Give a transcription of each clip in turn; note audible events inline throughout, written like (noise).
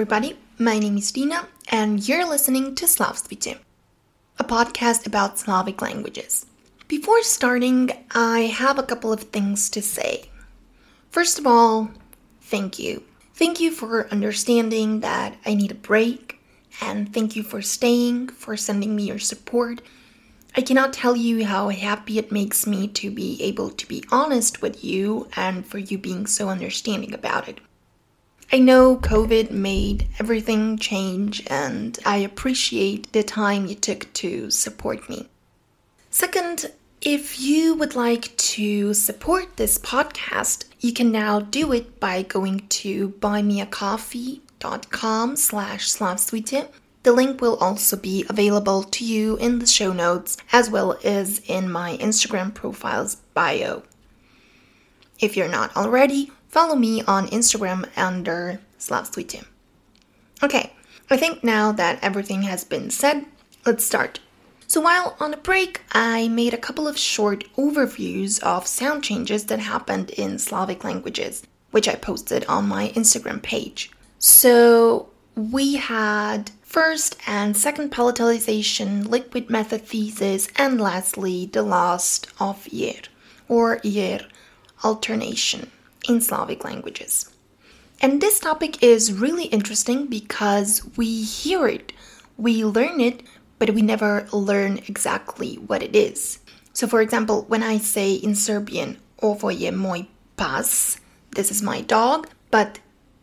everybody. My name is Dina, and you're listening to Slavstvuyte, a podcast about Slavic languages. Before starting, I have a couple of things to say. First of all, thank you. Thank you for understanding that I need a break, and thank you for staying, for sending me your support. I cannot tell you how happy it makes me to be able to be honest with you and for you being so understanding about it. I know COVID made everything change, and I appreciate the time you took to support me. Second, if you would like to support this podcast, you can now do it by going to buymeacoffee.com slash slavstvuyte. The link will also be available to you in the show notes as well as in my Instagram profile's bio. If you're not already, follow me on Instagram under Slavstvuyte. Okay, I think now that everything has been said, let's start. So while on a break, I made a couple of short overviews of sound changes that happened in Slavic languages, which I posted on my Instagram page. So we had first and second palatalization, liquid metathesis, and lastly the last of year or year alternation in Slavic languages. And this topic is really interesting because we hear it, we learn it, but we never learn exactly what it is. So, for example, when I say in Serbian, ovo je moj pas, this is my dog, but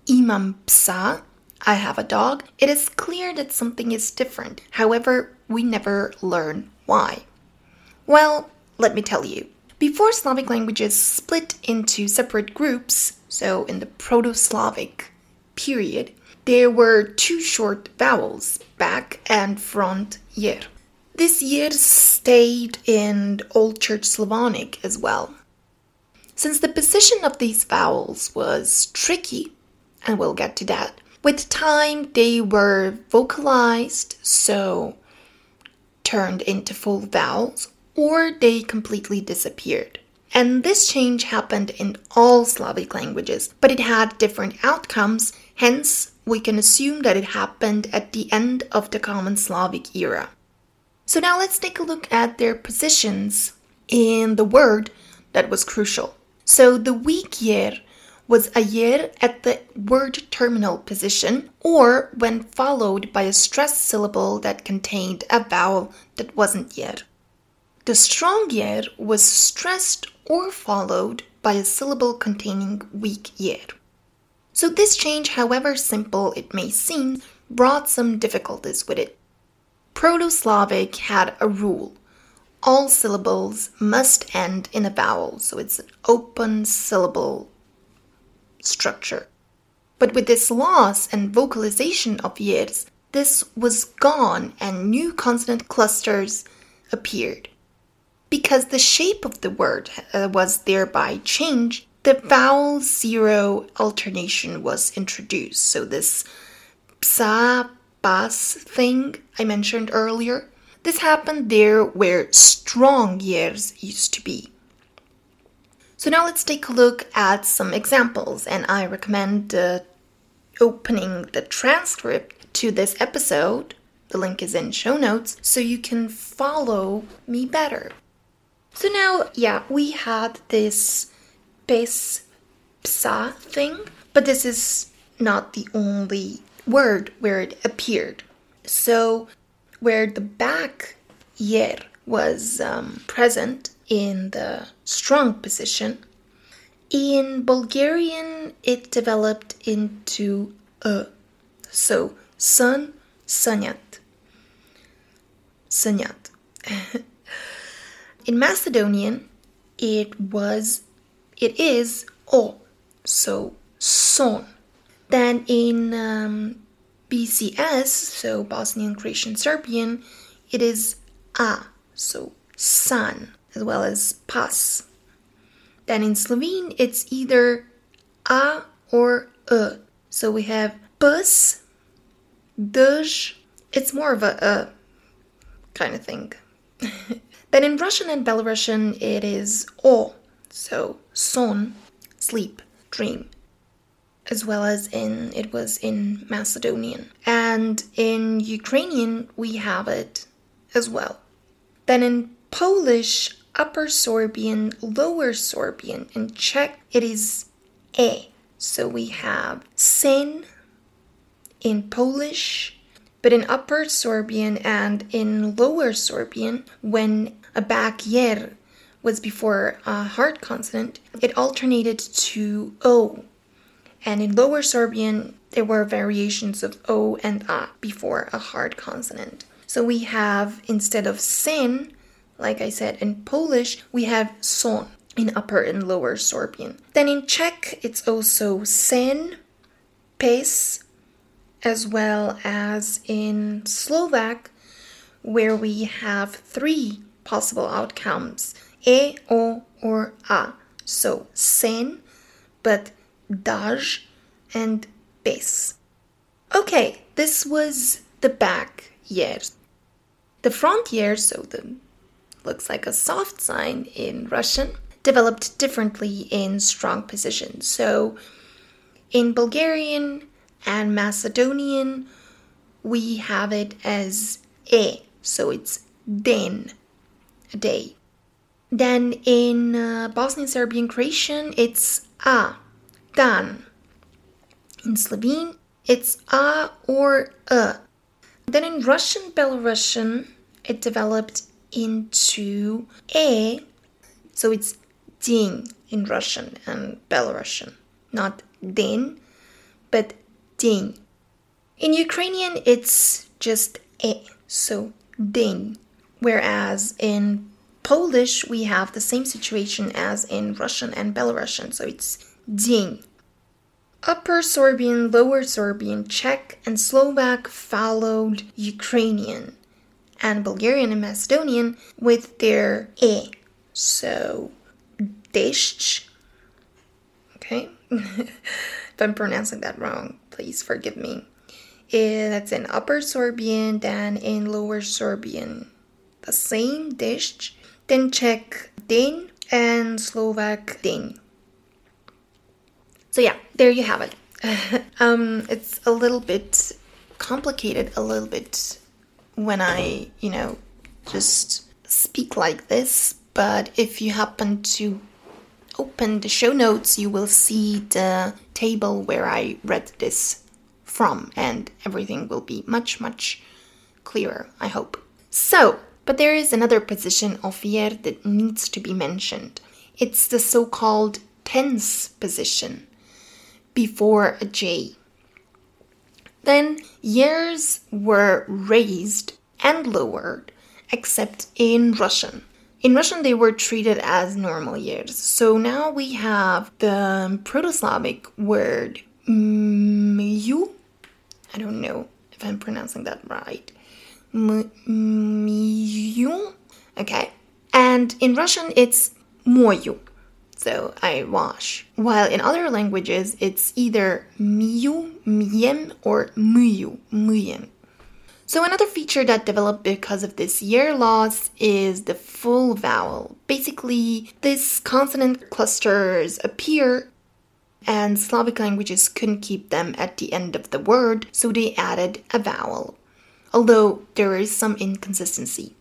imam psa, I have a dog, it is clear that something is different. However, we never learn why. Well, let me tell you. Before Slavic languages split into separate groups, so in the Proto Slavic period, there were two short vowels, back and front yer. This yer stayed in Old Church Slavonic as well. Since the position of these vowels was tricky, and we'll get to that, with time they were vocalized, so turned into full vowels, or they completely disappeared. And this change happened in all Slavic languages, but it had different outcomes, hence, we can assume that it happened at the end of the Common Slavic era. So now let's take a look at their positions in the word that was crucial. So the weak yer was a yer at the word terminal position or when followed by a stressed syllable that contained a vowel that wasn't yer. The strong yer was stressed or followed by a syllable containing weak yer. So this change, however simple it may seem, brought some difficulties with it. Proto-Slavic had a rule. All syllables must end in a vowel, so it's an open syllable structure. But with this loss and vocalization of yers, this was gone and new consonant clusters appeared. Because the shape of the word uh, was thereby changed, the vowel zero alternation was introduced. So this psa pas thing I mentioned earlier, this happened there where strong yers used to be. So now let's take a look at some examples, and I recommend uh, opening the transcript to this episode. The link is in show notes so you can follow me better. So now, yeah, we had this base psa thing, but this is not the only word where it appeared. So, where the back yer was um, present in the strong position, in Bulgarian it developed into a. So, sun, sanyat. Sanyat. (laughs) In Macedonian, it was, it is o, so son. Then in um, BCS, so Bosnian, Croatian, Serbian, it is a, so san, as well as pas. Then in Slovene, it's either a or e. So we have bus, duj. It's more of a, a kind of thing. (laughs) Then in Russian and Belarusian, it is o, so son, sleep, dream. as well as in it was in Macedonian. And in Ukrainian we have it as well. Then in Polish, Upper Sorbian, Lower Sorbian, and Czech it is e. So we have sen in Polish, but in Upper Sorbian and in Lower Sorbian, when a back yer was before a hard consonant, it alternated to o. And in Lower Sorbian, there were variations of o and a before a hard consonant. So we have, instead of sen, like I said in Polish, we have son in Upper and Lower Sorbian. Then in Czech, it's also sen, pes, as well as in Slovak, where we have three possible outcomes e, o, or a. So sen, but daj and pes. Okay, this was the back yers. The front yers, so the looks like a soft sign in Russian, developed differently in strong position. So in Bulgarian and Macedonian, we have it as e, so it's den, a day. Then in uh, Bosnian Serbian Croatian, it's a, dan. In Slovene, it's a or a. Then in Russian Belarusian, it developed into a, so it's din in Russian and Belarusian, not din, but din. In Ukrainian, it's just e, so din. Whereas in Polish, we have the same situation as in Russian and Belarusian, so it's din. Upper Sorbian, Lower Sorbian, Czech, and Slovak followed Ukrainian, and Bulgarian and Macedonian with their e. So, deshch. Okay? (laughs) if I'm pronouncing that wrong, please forgive me. Eh, that's in Upper Sorbian, than in Lower Sorbian. The same dish then Czech din and Slovak din. So yeah, there you have it. (laughs) um, it's a little bit complicated, a little bit when I, you know, just speak like this. But if you happen to open the show notes, you will see the table where I read this from, and everything will be much, much clearer, I hope. So, but there is another position of yer that needs to be mentioned. It's the so called tense position before a J. Then yers were raised and lowered, except in Russian. In Russian, they were treated as normal yers. So now we have the Proto Slavic word myu. I don't know if I'm pronouncing that right. Myu. Okay. And in Russian, it's moyu. So I wash. While in other languages, it's either myu, myen, or myu, myen. So another feature that developed because of this yer loss is the full vowel. Basically, these consonant clusters appear and Slavic languages couldn't keep them at the end of the word, so they added a vowel although there is some inconsistency.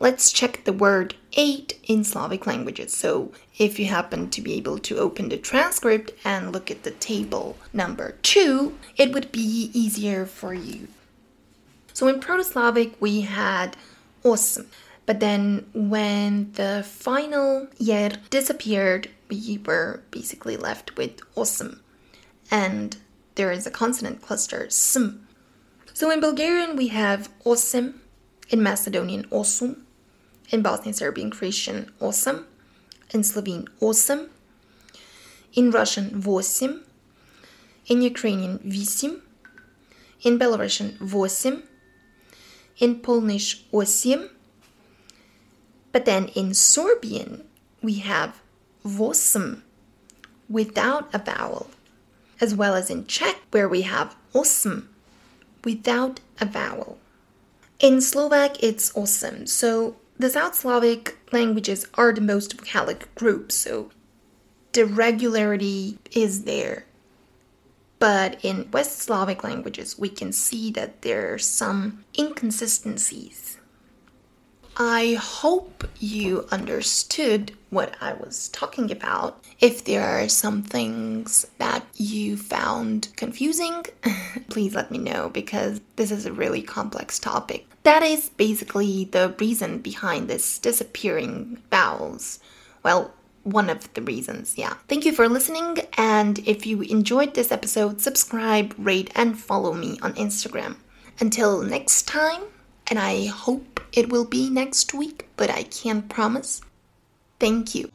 Let's check the word eight in Slavic languages. So, if you happen to be able to open the transcript and look at the table number two, it would be easier for you. So, in Proto Slavic, we had awesome. But then, when the final yer disappeared, we were basically left with awesome. And there is a consonant cluster, sm, so in Bulgarian, we have osim, in Macedonian, osum, in Bosnian Serbian Croatian, osam, in Slovene, osam, in Russian, vosim, in Ukrainian, visim, in Belarusian, vosim, in Polish, osim, but then in Sorbian, we have vosm without a vowel, as well as in Czech, where we have osm without a vowel. In Slovak, it's awesome. So the South Slavic languages are the most vocalic group, so the regularity is there. But in West Slavic languages, we can see that there are some inconsistencies. I hope you understood what I was talking about. If there are some things that you found confusing, (laughs) please let me know because this is a really complex topic. That is basically the reason behind this disappearing vowels. Well, one of the reasons, yeah. Thank you for listening, and if you enjoyed this episode, subscribe, rate, and follow me on Instagram. Until next time, and I hope it will be next week, but I can't promise. Thank you.